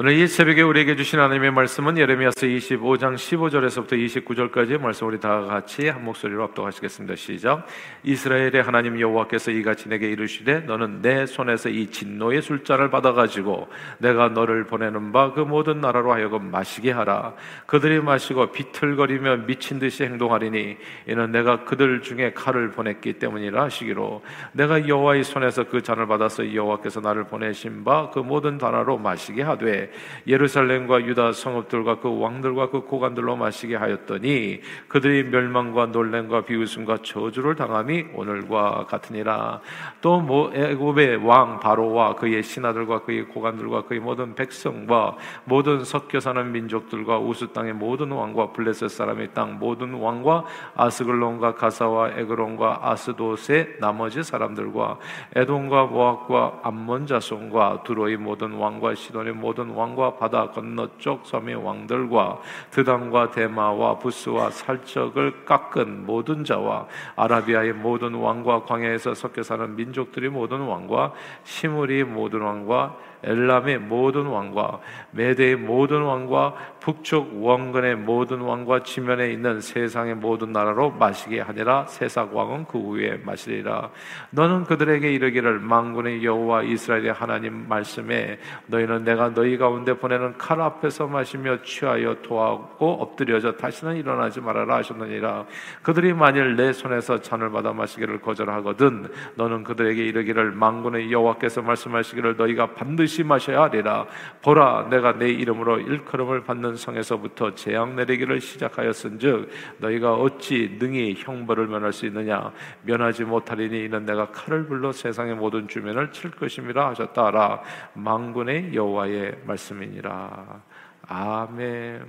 오늘 이 새벽에 우리에게 주신 하나님의 말씀은 예레미야서 25장 15절에서부터 29절까지의 말씀 우리 다 같이 한 목소리로 합독하시겠습니다. 시작. 이스라엘의 하나님 여호와께서 이같이 내게 이르시되 너는 내 손에서 이 진노의 술잔을 받아 가지고 내가 너를 보내는 바 그 모든 나라로 하여금 마시게 하라. 그들이 마시고 비틀거리며 미친 듯이 행동하리니 이는 내가 그들 중에 칼을 보냈기 때문이라 하시기로 내가 여호와의 손에서 그 잔을 받아서 여호와께서 나를 보내신 바 그 모든 나라로 마시게 하되 예루살렘과 유다 성읍들과 그 왕들과 그 고관들로 마시게 하였더니 그들이 멸망과 놀램과 비웃음과 저주를 당함이 오늘과 같으니라. 또 애굽의 왕 바로와 그의 신하들과 그의 고관들과 그의 모든 백성과 모든 섞여 사는 민족들과 우스 땅의 모든 왕과 블레셋 사람의 땅 모든 왕과 아스글론과 가사와 에그론과 아스도스의 나머지 사람들과 에돔과 모압과 암몬 자손과 두로의 모든 왕과 시돈의 모든 왕과 바다 건너쪽 섬의 왕들과 드단과 대마와 부스와 살적을 깎은 모든 자와 아라비아의 모든 왕과 광야에서 섞여 사는 민족들의 모든 왕과 시무리 모든 왕과 엘람의 모든 왕과 메대의 모든 왕과 북쪽 원근의 모든 왕과 지면에 있는 세상의 모든 나라로 마시게 하니라. 세상 왕은 그 후에 마시리라. 너는 그들에게 이르기를 망군의 여호와 이스라엘의 하나님 말씀에 너희는 내가 너희 가운데 보내는 칼 앞에서 마시며 취하여 토하고 엎드려져 다시는 일어나지 말아라 하셨느니라. 그들이 만일 내 손에서 잔을 받아 마시기를 거절하거든 너는 그들에게 이르기를 망군의 여호와께서 말씀하시기를 너희가 반드시 마셔야 하리라. 보라, 내가 내 이름으로 일컬음을 받는 성에서부터 재앙 내리기를 시작하였은즉 너희가 어찌 능히 형벌을 면할 수 있느냐? 면하지 못하리니 이는 내가 칼을 불러 세상의 모든 주민을 칠 것임이라 하셨다라. 망군의 여호와의 말씀이니라. 아멘.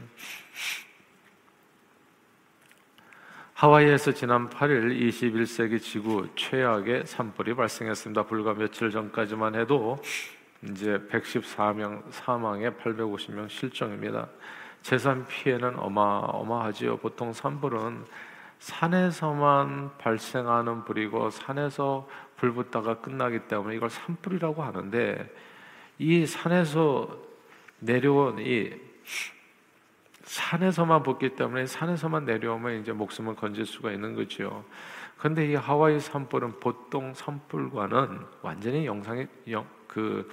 하와이에서 지난 8일 21세기 지구 최악의 산불이 발생했습니다. 불과 며칠 전까지만 해도 이제 114명 사망에 850명 실종입니다. 재산 피해는 어마어마하지요. 보통 산불은 산에서만 발생하는 불이고 산에서 불 붙다가 끝나기 때문에 이걸 산불이라고 하는데 이 산에서 내려온 이 산에서만 붙기 때문에 산에서만 내려오면 이제 목숨을 건질 수가 있는 거죠. 근데 이 하와이 산불은 보통 산불과는 완전히 영상이 그,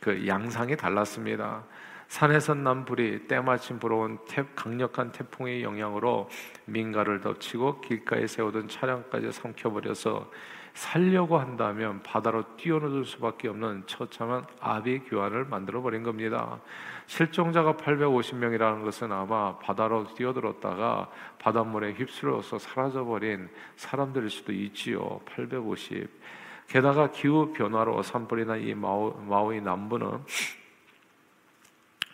그 양상이 달랐습니다. 산에서 난 불이 때마침 불어온 태, 강력한 태풍의 영향으로 민가를 덮치고 길가에 세우던 차량까지 삼켜버려서 살려고 한다면 바다로 뛰어넘을 수밖에 없는 처참한 아비 교환을 만들어 버린 겁니다. 실종자가 850명이라는 것은 아마 바다로 뛰어들었다가 바닷물에 휩쓸려서 사라져 버린 사람들일 수도 있지요. 850. 게다가 기후 변화로 산불이나 이 마오, 마오이 남부는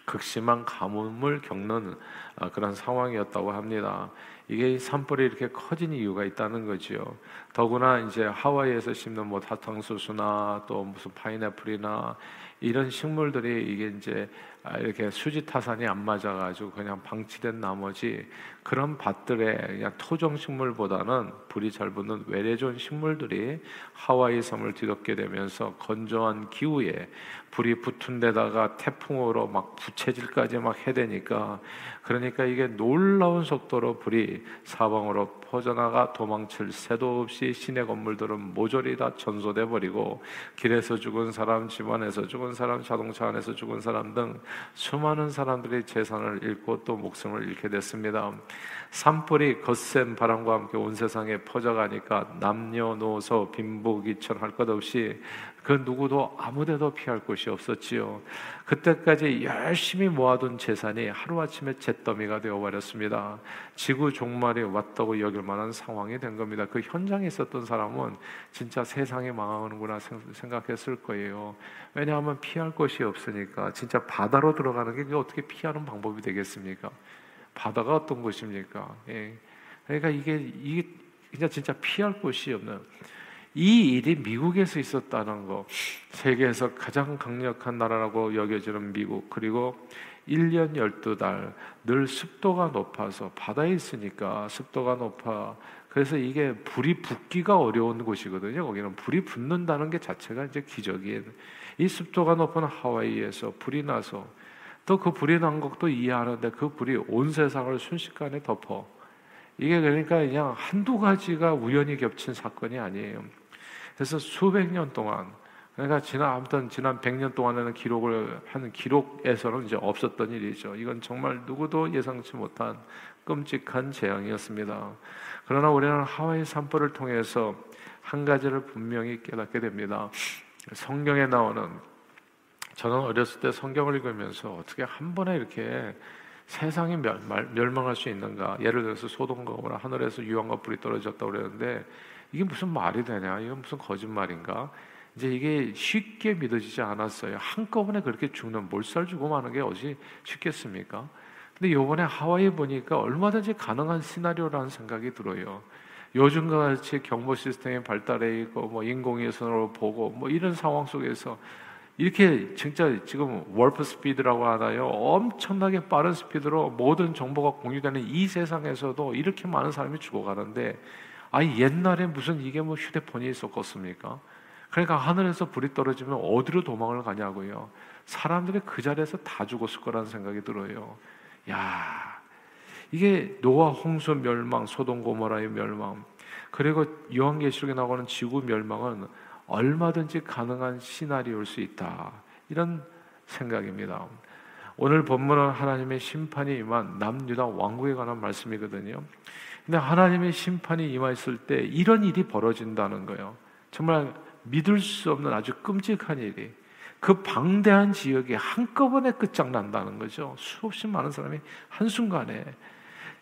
극심한 가뭄을 겪는 아, 그런 상황이었다고 합니다. 이게 산불이 이렇게 커진 이유가 있다는 거지요. 더구나 이제 하와이에서 심는 뭐 사탕수수나 또 무슨 파인애플이나 이런 식물들이 이게 이제 아, 이렇게 수지 타산이 안 맞아가지고 그냥 방치된 나머지 그런 밭들에 그냥 토종 식물보다는 불이 잘 붙는 외래종 식물들이 하와이 섬을 뒤덮게 되면서 건조한 기후에 불이 붙은 데다가 태풍으로 막 부채질까지 막 해대니까 그러니까 이게 놀라운 속도로 불이 사방으로 퍼져나가 도망칠 새도 없이 시내 건물들은 모조리 다 전소돼 버리고 길에서 죽은 사람, 집안에서 죽은 사람, 자동차 안에서 죽은 사람 등 수많은 사람들이 재산을 잃고 또 목숨을 잃게 됐습니다. 산불이 거센 바람과 함께 온 세상에 퍼져가니까 남녀노소 빈부귀천 할 것 없이 그 누구도 아무데도 피할 곳이 없었지요. 그때까지 열심히 모아둔 재산이 하루아침에 잿더미가 되어버렸습니다. 지구 종말이 왔다고 여길 만한 상황이 된 겁니다. 그 현장에 있었던 사람은 진짜 세상이 망하는구나 생각했을 거예요. 왜냐하면 피할 곳이 없으니까 진짜 바다로 들어가는 게 어떻게 피하는 방법이 되겠습니까? 바다가 어떤 곳입니까? 예. 그러니까 이게 이게 진짜 피할 곳이 없는 이 일이 미국에서 있었다는 거, 세계에서 가장 강력한 나라라고 여겨지는 미국, 그리고 1년 12달 늘 습도가 높아서 바다에 있으니까 습도가 높아. 그래서 이게 불이 붙기가 어려운 곳이거든요. 거기는 불이 붙는다는 게 자체가 이제 기적이에요. 이 습도가 높은 하와이에서 불이 나서 또 그 불이 난 것도 이해하는데 그 불이 온 세상을 순식간에 덮어. 이게 그러니까 그냥 한두 가지가 우연히 겹친 사건이 아니에요. 그래서 수백 년 동안 그러니까 지난 아무튼 지난 100년 동안에는 기록을 하는 기록에서는 이제 없었던 일이죠. 이건 정말 누구도 예상치 못한 끔찍한 재앙이었습니다. 그러나 우리는 하와이 산불을 통해서 한 가지를 분명히 깨닫게 됩니다. 성경에 나오는 저는 어렸을 때 성경을 읽으면서 어떻게 한 번에 이렇게 세상이 멸망할 수 있는가? 예를 들어서 소돔과 고모라 하늘에서 유황과 불이 떨어졌다고 그러는데 이게 무슨 말이 되냐? 이건 무슨 거짓말인가? 이제 이게 쉽게 믿어지지 않았어요. 한꺼번에 그렇게 죽는 몰살 주고 마는 게 어찌 쉽겠습니까? 근데 요번에 하와이 보니까 얼마든지 가능한 시나리오라는 생각이 들어요. 요즘과 같이 경보 시스템이 발달해 있고 뭐 인공위성으로 보고 뭐 이런 상황 속에서 이렇게 진짜 지금 월프 스피드라고 하나요? 엄청나게 빠른 스피드로 모든 정보가 공유되는 이 세상에서도 이렇게 많은 사람이 죽어가는데 아 옛날에 무슨 이게 뭐 휴대폰이 있었겠습니까? 그러니까 하늘에서 불이 떨어지면 어디로 도망을 가냐고요. 사람들이 그 자리에서 다 죽었을 거라는 생각이 들어요. 야, 이게 노아 홍수 멸망, 소돔 고모라의 멸망, 그리고 요한계시록에 나오는 지구 멸망은 얼마든지 가능한 시나리오일 수 있다. 이런 생각입니다. 오늘 본문은 하나님의 심판이 임한 남유다 왕국에 관한 말씀이거든요. 근데 하나님의 심판이 임했을 때 이런 일이 벌어진다는 거예요. 정말 믿을 수 없는 아주 끔찍한 일이 그 방대한 지역에 한꺼번에 끝장난다는 거죠. 수없이 많은 사람이 한순간에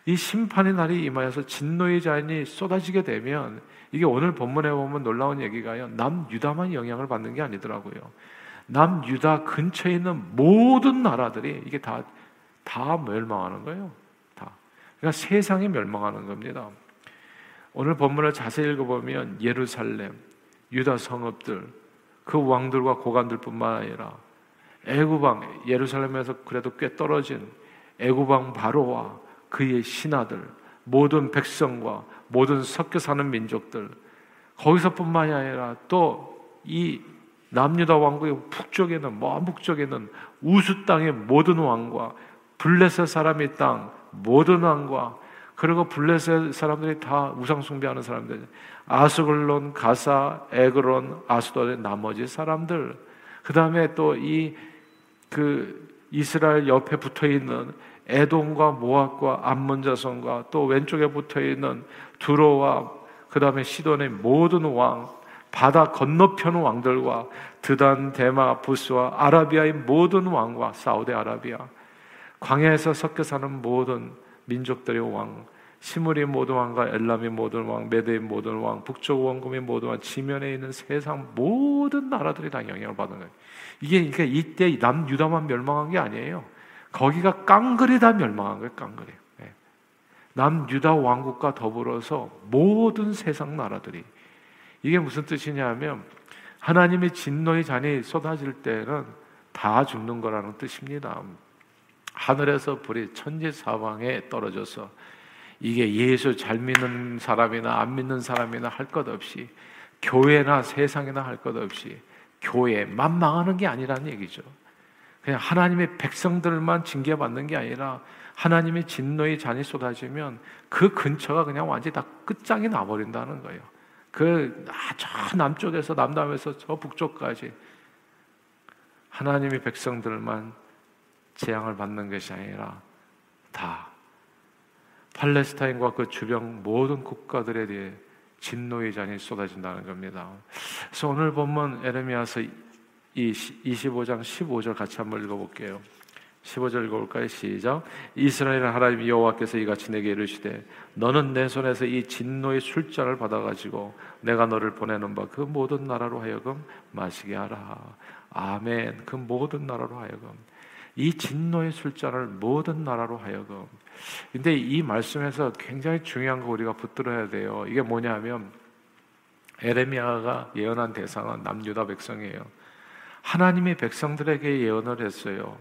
이 심판의 날이 임하여서 진노의 잔이 쏟아지게 되면 이게 오늘 본문에 보면 놀라운 얘기가요. 남유다만 영향을 받는 게 아니더라고요. 남유다 근처에 있는 모든 나라들이 이게 다, 다 멸망하는 거예요. 다. 그러니까 세상이 멸망하는 겁니다. 오늘 본문을 자세히 읽어보면 예루살렘, 유다 성읍들, 그 왕들과 고관들 뿐만 아니라 애구방 예루살렘에서 그래도 꽤 떨어진 애구방 바로와 그의 신하들, 모든 백성과 모든 섞여 사는 민족들 거기서뿐만이 아니라 또 이 남유다 왕국의 북쪽에는 먼 북쪽에는 우수 땅의 모든 왕과 블레셋 사람의 땅 모든 왕과 그리고 블레셋 사람들이 다 우상 숭배하는 사람들 아스글론, 가사, 에그론, 아스도의 나머지 사람들, 그 다음에 또 이 그 이스라엘 옆에 붙어 있는 에돔과 모압과 암몬 자손과 또 왼쪽에 붙어 있는 두로와 그 다음에 시돈의 모든 왕, 바다 건너편 왕들과 드단, 데마, 부스와 아라비아의 모든 왕과 사우디 아라비아, 광야에서 섞여 사는 모든 민족들의 왕, 시므리 모든 왕과 엘람의 모든 왕, 메대의 모든 왕, 북쪽 원금의 모든 왕, 지면에 있는 세상 모든 나라들이 다 영향을 받는 거예요. 이게 그러니까 이때 남 유다만 멸망한 게 아니에요. 거기가 깡그리 다 멸망한 거예요. 깡그리. 네. 남유다 왕국과 더불어서 모든 세상 나라들이 이게 무슨 뜻이냐면 하나님의 진노의 잔이 쏟아질 때는 다 죽는 거라는 뜻입니다. 하늘에서 불이 천지 사방에 떨어져서 이게 예수 잘 믿는 사람이나 안 믿는 사람이나 할 것 없이 교회나 세상이나 할 것 없이 교회만 망하는 게 아니라는 얘기죠. 그냥 하나님의 백성들만 징계받는 게 아니라 하나님의 진노의 잔이 쏟아지면 그 근처가 그냥 완전히 다 끝장이 나버린다는 거예요. 그저 남쪽에서 남남에서 저 북쪽까지 하나님의 백성들만 재앙을 받는 것이 아니라 다 팔레스타인과 그 주변 모든 국가들에 대해 진노의 잔이 쏟아진다는 겁니다. 그래서 오늘 본문 에레미야서 25장 15절 같이 한번 읽어볼게요. 15절 읽어볼까요? 시작. 이스라엘 하나님 여호와께서 이같이 내게 이르시되 너는 내 손에서 이 진노의 술잔을 받아가지고 내가 너를 보내는 바 그 모든 나라로 하여금 마시게 하라. 아멘. 그 모든 나라로 하여금 이 진노의 술잔을 모든 나라로 하여금 근데 이 말씀에서 굉장히 중요한 거 우리가 붙들어야 돼요. 이게 뭐냐면 에레미야가 예언한 대상은 남유다 백성이에요. 하나님의 백성들에게 예언을 했어요.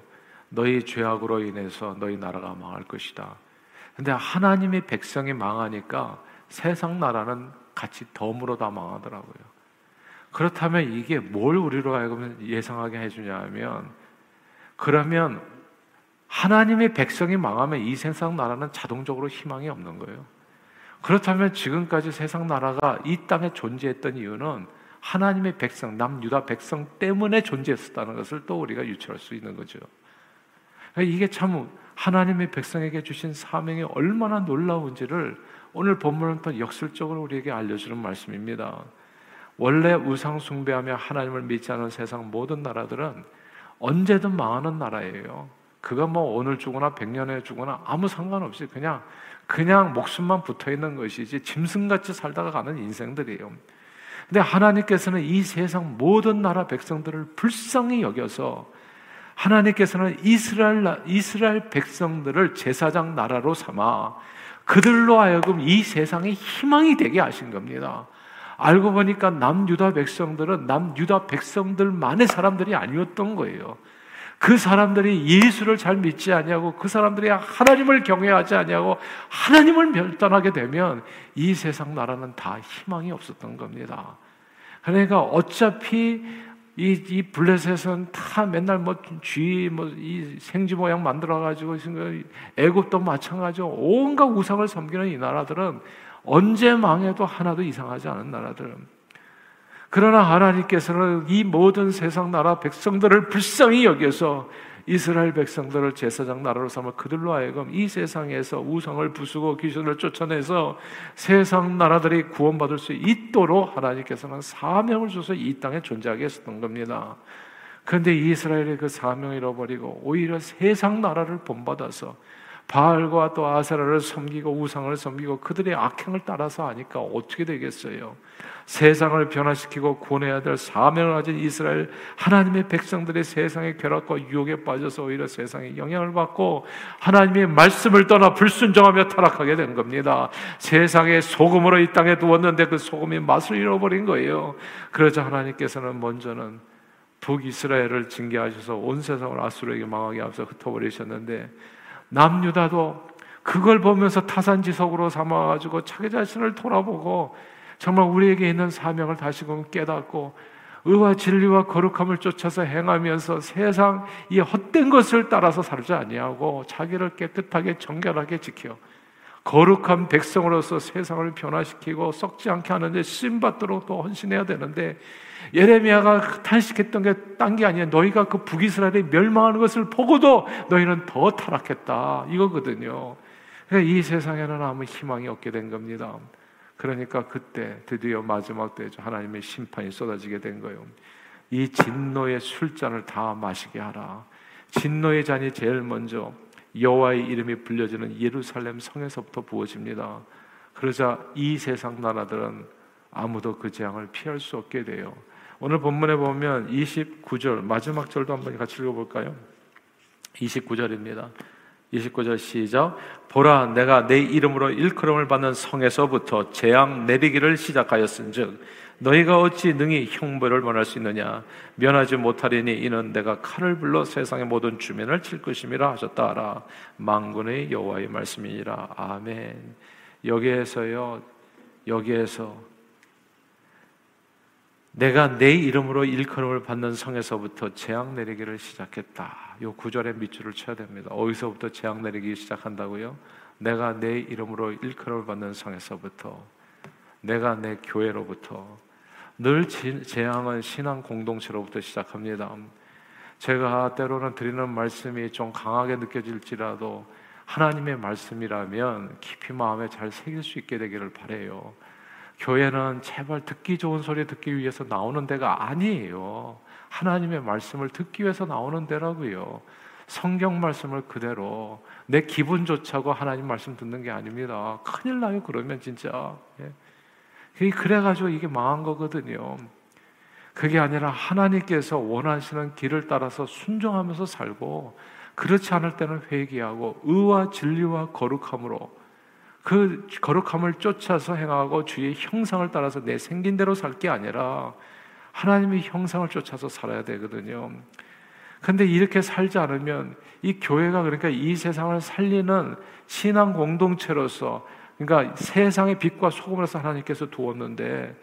너희 죄악으로 인해서 너희 나라가 망할 것이다. 근데 하나님의 백성이 망하니까 세상 나라는 같이 덤으로 다 망하더라고요. 그렇다면 이게 뭘 우리로 하여금 예상하게 해주냐 하면 그러면 하나님의 백성이 망하면 이 세상 나라는 자동적으로 희망이 없는 거예요. 그렇다면 지금까지 세상 나라가 이 땅에 존재했던 이유는 하나님의 백성, 남유다 백성 때문에 존재했었다는 것을 또 우리가 유추할 수 있는 거죠. 이게 참 하나님의 백성에게 주신 사명이 얼마나 놀라운지를 오늘 본문은 또 역설적으로 우리에게 알려주는 말씀입니다. 원래 우상 숭배하며 하나님을 믿지 않은 세상 모든 나라들은 언제든 망하는 나라예요. 그가 뭐 오늘 죽거나 백년에 죽거나 아무 상관없이 그냥 그냥 목숨만 붙어 있는 것이지 짐승같이 살다가 가는 인생들이에요. 근데 하나님께서는 이 세상 모든 나라 백성들을 불쌍히 여겨서 하나님께서는 이스라엘 이스라엘 백성들을 제사장 나라로 삼아 그들로 하여금 이 세상의 희망이 되게 하신 겁니다. 알고 보니까 남유다 백성들은 남유다 백성들만의 사람들이 아니었던 거예요. 그 사람들이 예수를 잘 믿지 아니하고 그 사람들이 하나님을 경외하지 아니하고 하나님을 멸단하게 되면 이 세상 나라는 다 희망이 없었던 겁니다. 그러니까 어차피 이, 이 블레셋은 다 맨날 뭐 쥐, 뭐 이 생쥐 모양 만들어가지고, 애굽도 마찬가지고, 온갖 우상을 섬기는 이 나라들은 언제 망해도 하나도 이상하지 않은 나라들. 그러나 하나님께서는 이 모든 세상 나라 백성들을 불쌍히 여겨서 이스라엘 백성들을 제사장 나라로 삼아 그들로 하여금 이 세상에서 우상을 부수고 귀신을 쫓아내서 세상 나라들이 구원받을 수 있도록 하나님께서는 사명을 줘서 이 땅에 존재하게 했었던 겁니다. 그런데 이스라엘의 그 사명을 잃어버리고 오히려 세상 나라를 본받아서 바알과 또 아세라를 섬기고 우상을 섬기고 그들의 악행을 따라서 하니까 어떻게 되겠어요? 세상을 변화시키고 구원해야 될 사명을 가진 이스라엘 하나님의 백성들의 세상의 결합과 유혹에 빠져서 오히려 세상에 영향을 받고 하나님의 말씀을 떠나 불순종하며 타락하게 된 겁니다. 세상의 소금으로 이 땅에 두었는데 그 소금이 맛을 잃어버린 거예요. 그러자 하나님께서는 먼저는 북이스라엘을 징계하셔서 온 세상을 아수르에게 망하게 앞서 흩어버리셨는데 남유다도 그걸 보면서 타산지석으로 삼아가지고 자기 자신을 돌아보고 정말 우리에게 있는 사명을 다시금 깨닫고 의와 진리와 거룩함을 쫓아서 행하면서 세상 이 헛된 것을 따라서 살지 아니하고 자기를 깨끗하게 정결하게 지켜 거룩한 백성으로서 세상을 변화시키고 썩지 않게 하는데 쓰임 받도록 또 헌신해야 되는데 예레미야가 탄식했던 게 딴 게 아니야. 너희가 그 북이스라엘이 멸망하는 것을 보고도 너희는 더 타락했다. 이거거든요. 그러니까 이 세상에는 아무 희망이 없게 된 겁니다. 그러니까 그때 드디어 마지막 때죠. 하나님의 심판이 쏟아지게 된 거예요. 이 진노의 술잔을 다 마시게 하라. 진노의 잔이 제일 먼저 여호와의 이름이 불려지는 예루살렘 성에서부터 부어집니다. 그러자 이 세상 나라들은 아무도 그 재앙을 피할 수 없게 돼요. 오늘 본문에 보면 29절 마지막 절도 한번 같이 읽어볼까요? 29절입니다. 29절 시작. 보라, 내가 내 이름으로 일컬음을 받는 성에서부터 재앙 내리기를 시작하였은즉 너희가 어찌 능히 형벌을 면할 수 있느냐? 면하지 못하리니 이는 내가 칼을 불러 세상의 모든 주민을 칠 것임이라 하셨다 하라. 망군의 여호와의 말씀이니라. 아멘. 여기에서요. 여기에서 내가 내 이름으로 일컬음을 받는 성에서부터 재앙 내리기를 시작했다. 요 구절에 밑줄을 쳐야 됩니다. 어디서부터 재앙 내리기 시작한다고요? 내가 내 이름으로 일컬음을 받는 성에서부터 내가 내 교회로부터 늘 재앙은 신앙 공동체로부터 시작합니다. 제가 때로는 드리는 말씀이 좀 강하게 느껴질지라도 하나님의 말씀이라면 깊이 마음에 잘 새길 수 있게 되기를 바래요. 교회는 제발 듣기 좋은 소리 듣기 위해서 나오는 데가 아니에요. 하나님의 말씀을 듣기 위해서 나오는 데라고요. 성경 말씀을 그대로 내 기분 좋자고 하나님 말씀 듣는 게 아닙니다. 큰일 나요. 그러면 진짜. 예. 그래가지고 이게 망한 거거든요. 그게 아니라 하나님께서 원하시는 길을 따라서 순종하면서 살고 그렇지 않을 때는 회개하고 의와 진리와 거룩함으로 그 거룩함을 쫓아서 행하고 주의 형상을 따라서 내 생긴 대로 살 게 아니라 하나님의 형상을 쫓아서 살아야 되거든요. 근데 이렇게 살지 않으면 이 교회가 그러니까 이 세상을 살리는 신앙 공동체로서 그러니까 세상의 빛과 소금으로서 하나님께서 두었는데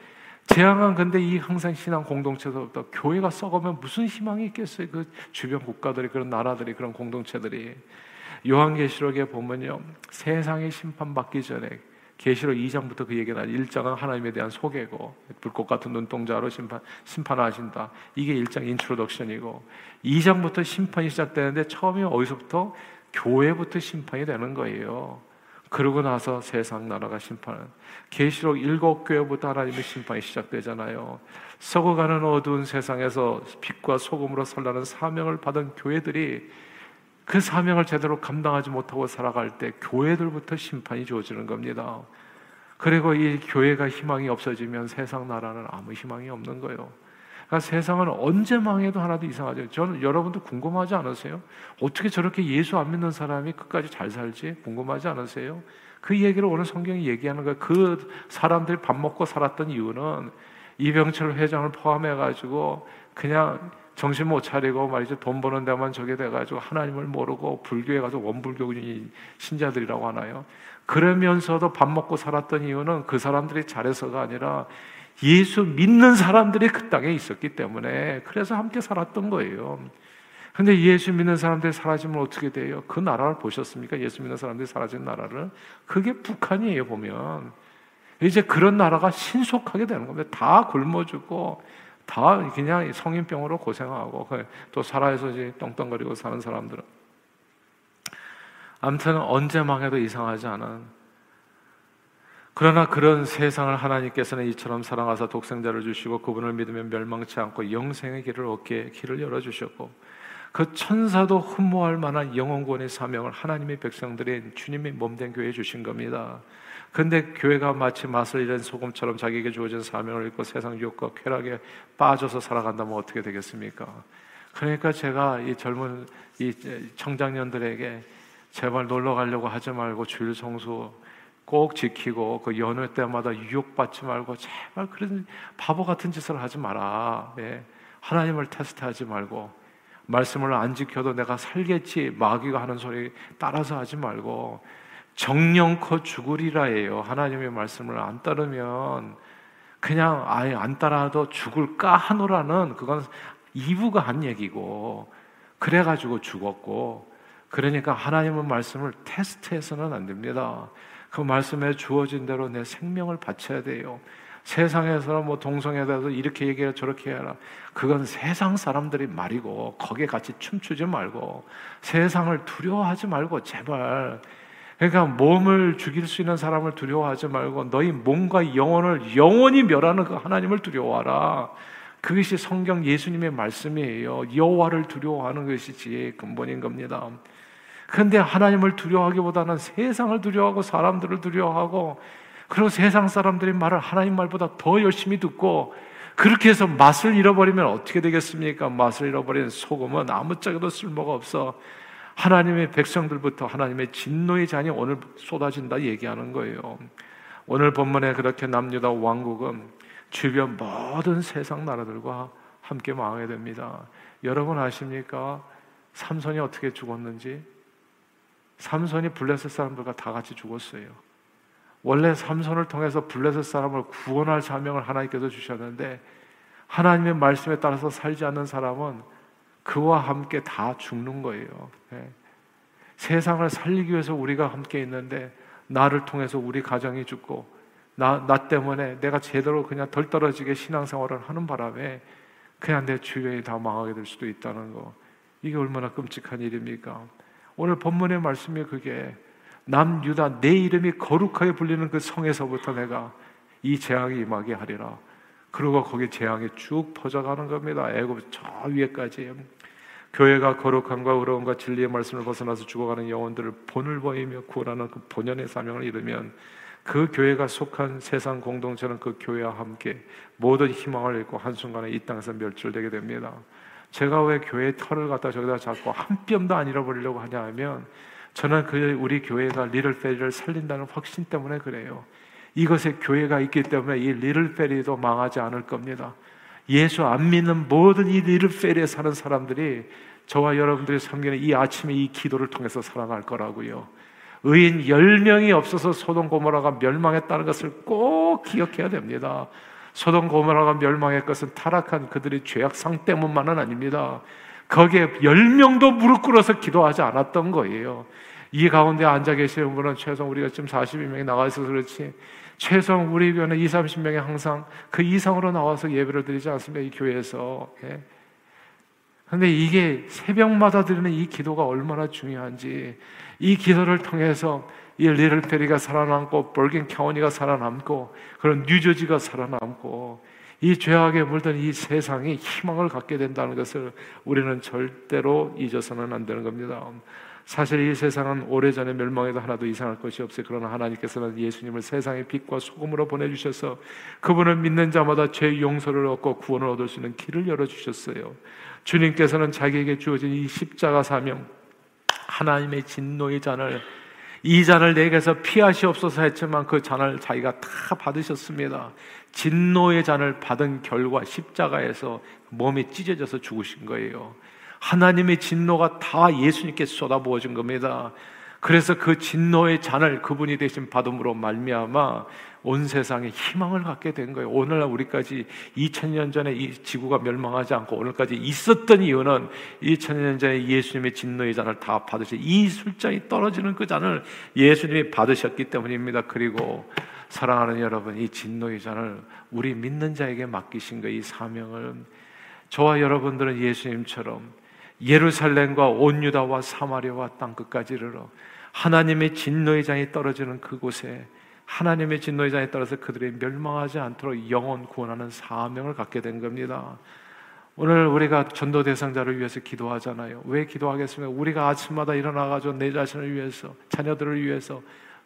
재앙은 근데 이 항상 신앙 공동체서부터 교회가 썩으면 무슨 희망이 있겠어요? 그 주변 국가들이 그런 나라들이 그런 공동체들이 요한계시록에 보면요 세상의 심판 받기 전에 계시록 2장부터 그 얘기가 나 1장은 하나님에 대한 소개고 불꽃 같은 눈동자로 심판 심판하신다. 이게 1장 introduction이고 2장부터 심판이 시작되는데 처음에 어디서부터 교회부터 심판이 되는 거예요. 그러고 나서 세상 나라가 심판은 계시록 일곱 교회부터 하나님의 심판이 시작되잖아요. 썩어가는 어두운 세상에서 빛과 소금으로 서라는 사명을 받은 교회들이 그 사명을 제대로 감당하지 못하고 살아갈 때 교회들부터 심판이 주어지는 겁니다. 그리고 이 교회가 희망이 없어지면 세상 나라는 아무 희망이 없는 거예요. 그러니까 세상은 언제 망해도 하나도 이상하죠. 저는 여러분도 궁금하지 않으세요? 어떻게 저렇게 예수 안 믿는 사람이 끝까지 잘 살지? 궁금하지 않으세요? 그 얘기를 오늘 성경이 얘기하는 거예요. 그 사람들이 밥 먹고 살았던 이유는 이병철 회장을 포함해 가지고 그냥 정신 못 차리고 말이죠. 돈 버는 데만 저게 돼가지고 하나님을 모르고 불교에 가서 원불교인 신자들이라고 하나요? 그러면서도 밥 먹고 살았던 이유는 그 사람들이 잘해서가 아니라 예수 믿는 사람들이 그 땅에 있었기 때문에 그래서 함께 살았던 거예요. 근데 예수 믿는 사람들이 사라지면 어떻게 돼요? 그 나라를 보셨습니까? 예수 믿는 사람들이 사라진 나라를. 그게 북한이에요, 보면. 이제 그런 나라가 신속하게 되는 겁니다. 다 굶어 죽고, 다 그냥 성인병으로 고생하고, 그또 살아서 이제 떵떵거리고 사는 사람들은. 아무튼 언제 망해도 이상하지 않은 그러나 그런 세상을 하나님께서는 이처럼 사랑하사 독생자를 주시고 그분을 믿으면 멸망치 않고 영생의 길을 얻게 길을 열어 주셨고 그 천사도 흠모할 만한 영원권의 사명을 하나님의 백성들인 주님의 몸된 교회에 주신 겁니다. 근데 교회가 마치 맛을 잃은 소금처럼 자기에게 주어진 사명을 잃고 세상 유혹과 쾌락에 빠져서 살아간다면 어떻게 되겠습니까? 그러니까 제가 이 젊은 이 청장년들에게 제발 놀러 가려고 하지 말고 주일 성수 꼭 지키고 그 연회 때마다 유혹받지 말고 제발 그런 바보 같은 짓을 하지 마라. 예. 하나님을 테스트하지 말고 말씀을 안 지켜도 내가 살겠지 마귀가 하는 소리 따라서 하지 말고 정령코 죽으리라예요. 하나님의 말씀을 안 따르면 그냥 아예 안 따라도 죽을까 하노라는 그건 이부가 한 얘기고 그래가지고 죽었고 그러니까 하나님의 말씀을 테스트해서는 안 됩니다. 그 말씀에 주어진 대로 내 생명을 바쳐야 돼요. 세상에서 뭐 대해서 이렇게 얘기해 저렇게 해라. 그건 세상 사람들이 말이고 거기에 같이 춤추지 말고 세상을 두려워하지 말고 제발 그러니까 몸을 죽일 수 있는 사람을 두려워하지 말고 너희 몸과 영혼을 영원히 멸하는 그 하나님을 두려워하라. 그것이 성경 예수님의 말씀이에요. 여호와를 두려워하는 것이지 근본인 겁니다. 그런데 하나님을 두려워하기보다는 세상을 두려워하고 사람들을 두려워하고 그리고 세상 사람들이 말을 하나님 말보다 더 열심히 듣고 그렇게 해서 맛을 잃어버리면 어떻게 되겠습니까? 맛을 잃어버린 소금은 아무짝에도 쓸모가 없어. 하나님의 백성들부터 하나님의 진노의 잔이 오늘 쏟아진다 얘기하는 거예요. 오늘 본문에 그렇게 남유다 왕국은 주변 모든 세상 나라들과 함께 망하게 됩니다. 여러분 아십니까? 삼손이 어떻게 죽었는지? 삼손이 블레셋 사람들과 다 같이 죽었어요. 원래 삼손을 통해서 블레셋 사람을 구원할 사명을 하나님께서 주셨는데 하나님의 말씀에 따라서 살지 않는 사람은 그와 함께 다 죽는 거예요. 네. 세상을 살리기 위해서 우리가 함께 있는데 나를 통해서 우리 가정이 죽고 나, 나 때문에 내가 제대로 그냥 덜 떨어지게 신앙생활을 하는 바람에 그냥 내 주변이 다 망하게 될 수도 있다는 거. 이게 얼마나 끔찍한 일입니까? 오늘 본문의 말씀이 그게 남유다 내 이름이 거룩하게 불리는 그 성에서부터 내가 이 재앙이 임하게 하리라. 그리고 거기 재앙이 쭉 퍼져가는 겁니다. 애굽 저 위에까지. 교회가 거룩함과 의로움과 진리의 말씀을 벗어나서 죽어가는 영혼들을 본을 보이며 구원하는 그 본연의 사명을 이루면 그 교회가 속한 세상 공동체는 그 교회와 함께 모든 희망을 잃고 한순간에 이 땅에서 멸절되게 됩니다. 제가 왜 교회 털을 갖다 저기다 잡고 한 뼘도 안 잃어버리려고 하냐 하면 저는 그 우리 교회가 리를 페리를 살린다는 확신 때문에 그래요. 이것에 교회가 있기 때문에 이 리를 페리도 망하지 않을 겁니다. 예수 안 믿는 모든 이 리를 페리에 사는 사람들이 저와 여러분들이 섬기는 이 아침에 이 기도를 통해서 살아날 거라고요. 의인 10명이 없어서 소돔 고모라가 멸망했다는 것을 꼭 기억해야 됩니다. 소돔 고모라가 멸망의 것은 타락한 그들의 죄악상 때문만은 아닙니다. 거기에 열 명도 무릎 꿇어서 기도하지 않았던 거예요. 이 가운데 앉아 계시는 분은 최소 우리가 지금 42명이 나와 있어서 그렇지 최소 우리 교회는 2, 30명이 항상 그 이상으로 나와서 예배를 드리지 않습니까? 이 교회에서. 예. 근데 이게 새벽마다 드리는 이 기도가 얼마나 중요한지 이 기도를 통해서 이 리를 페리가 살아남고 볼긴 캐원이가 살아남고 그런 뉴저지가 살아남고 이 죄악에 물든 이 세상이 희망을 갖게 된다는 것을 우리는 절대로 잊어서는 안 되는 겁니다. 사실 이 세상은 오래전에 멸망해도 하나도 이상할 것이 없어요. 그러나 하나님께서는 예수님을 세상의 빛과 소금으로 보내주셔서 그분을 믿는 자마다 죄 용서를 얻고 구원을 얻을 수 있는 길을 열어주셨어요. 주님께서는 자기에게 주어진 이 십자가 사명, 하나님의 진노의 잔을 이 잔을 내게서 피하시옵소서 했지만 그 잔을 자기가 다 받으셨습니다. 진노의 잔을 받은 결과 십자가에서 몸이 찢어져서 죽으신 거예요. 하나님의 진노가 다 예수님께 쏟아부어진 겁니다. 그래서 그 진노의 잔을 그분이 대신 받음으로 말미암아 온 세상에 희망을 갖게 된 거예요. 오늘날 우리까지 2000년 전에 이 지구가 멸망하지 않고 오늘까지 있었던 이유는 2000년 전에 예수님의 진노의 잔을 다 받으시 이 술잔이 떨어지는 그 잔을 예수님이 받으셨기 때문입니다. 그리고 사랑하는 여러분, 이 진노의 잔을 우리 믿는 자에게 맡기신 거이 사명을 저와 여러분들은 예수님처럼 예루살렘과 온 유다와 사마리아와 땅 끝까지 이르러 하나님의 진노의 장이 떨어지는 그곳에 하나님의 진노의 장에 따라서 그들이 멸망하지 않도록 영원 구원하는 사명을 갖게 된 겁니다. 오늘 우리가 전도 대상자를 위해서 기도하잖아요. 왜 기도하겠습니까? 우리가 아침마다 일어나가지고 내 자신을 위해서, 자녀들을 위해서,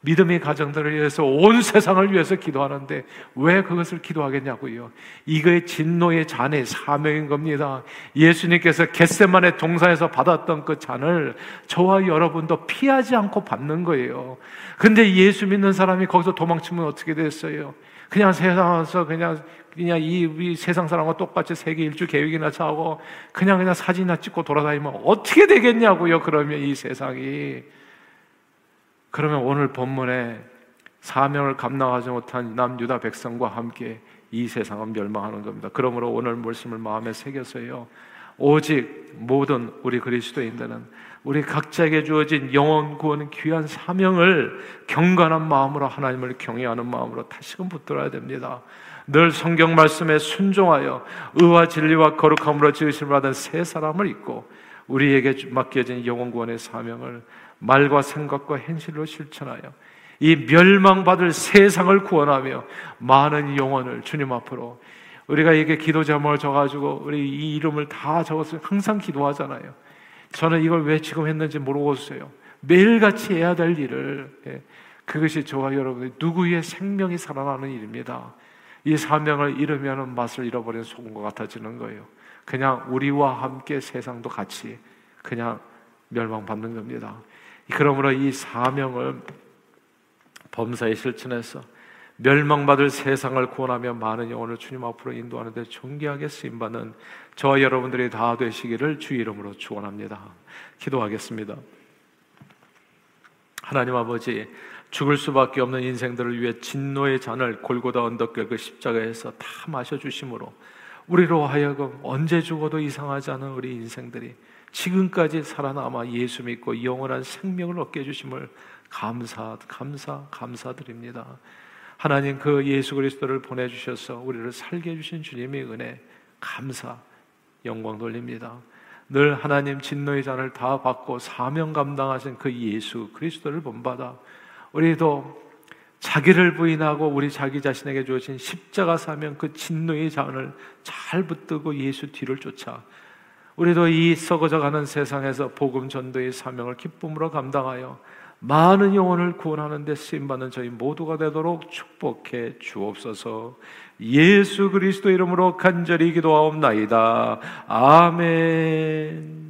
믿음의 가정들을 위해서 온 세상을 위해서 기도하는데 왜 그것을 기도하겠냐고요. 이거의 진노의 잔의 사명인 겁니다. 예수님께서 겟세만의 동산에서 받았던 그 잔을 저와 여러분도 피하지 않고 받는 거예요. 근데 예수 믿는 사람이 거기서 도망치면 어떻게 됐어요? 그냥 세상에서 그냥 그냥 이, 이 세상 사람과 똑같이 세계 일주 계획이나 짜고 그냥 그냥 사진이나 찍고 돌아다니면 어떻게 되겠냐고요. 그러면 이 세상이 그러면 오늘 본문에 사명을 감당하지 못한 남유다 백성과 함께 이 세상은 멸망하는 겁니다. 그러므로 오늘 말씀을 마음에 새겨서요. 오직 모든 우리 그리스도인들은 우리 각자에게 주어진 영원 구원 귀한 사명을 경건한 마음으로 하나님을 경외하는 마음으로 다시금 붙들어야 됩니다. 늘 성경 말씀에 순종하여 의와 진리와 거룩함으로 지으심 받은 새 사람을 입고 우리에게 맡겨진 영원 구원의 사명을 말과 생각과 행실로 실천하여 이 멸망받을 세상을 구원하며 많은 영혼을 주님 앞으로 우리가 이게 기도 제목을 적어가지고 우리 이 이름을 다 적어서 항상 기도하잖아요. 저는 이걸 왜 지금 했는지 모르겠어요. 매일같이 해야 될 일을 예, 그것이 저와 여러분 누구의 생명이 살아나는 일입니다. 이 사명을 잃으면 맛을 잃어버린 소금과 같아지는 거예요. 그냥 우리와 함께 세상도 같이 그냥 멸망받는 겁니다. 그러므로 이 사명을 범사에 실천해서 멸망받을 세상을 구원하며 많은 영혼을 주님 앞으로 인도하는데 존귀하게 쓰임받는 저와 여러분들이 다 되시기를 주 이름으로 축원합니다. 기도하겠습니다. 하나님 아버지 죽을 수밖에 없는 인생들을 위해 진노의 잔을 골고다 언덕길 그 십자가에서 다 마셔 주심으로 우리로 하여금 언제 죽어도 이상하지 않은 우리 인생들이 지금까지 살아남아 예수 믿고 영원한 생명을 얻게 해주심을 감사, 감사, 감사드립니다. 하나님 그 예수 그리스도를 보내주셔서 우리를 살게 해주신 주님의 은혜, 감사, 영광 돌립니다. 늘 하나님 진노의 잔을 다 받고 사명 감당하신 그 예수 그리스도를 본받아 우리도 자기를 부인하고 우리 자기 자신에게 주어진 십자가 사명 그 진노의 잔을 잘 붙들고 예수 뒤를 쫓아 우리도 이 썩어져 가는 세상에서 복음 전도의 사명을 기쁨으로 감당하여 많은 영혼을 구원하는 데 쓰임 받는 저희 모두가 되도록 축복해 주옵소서 예수 그리스도 이름으로 간절히 기도하옵나이다. 아멘.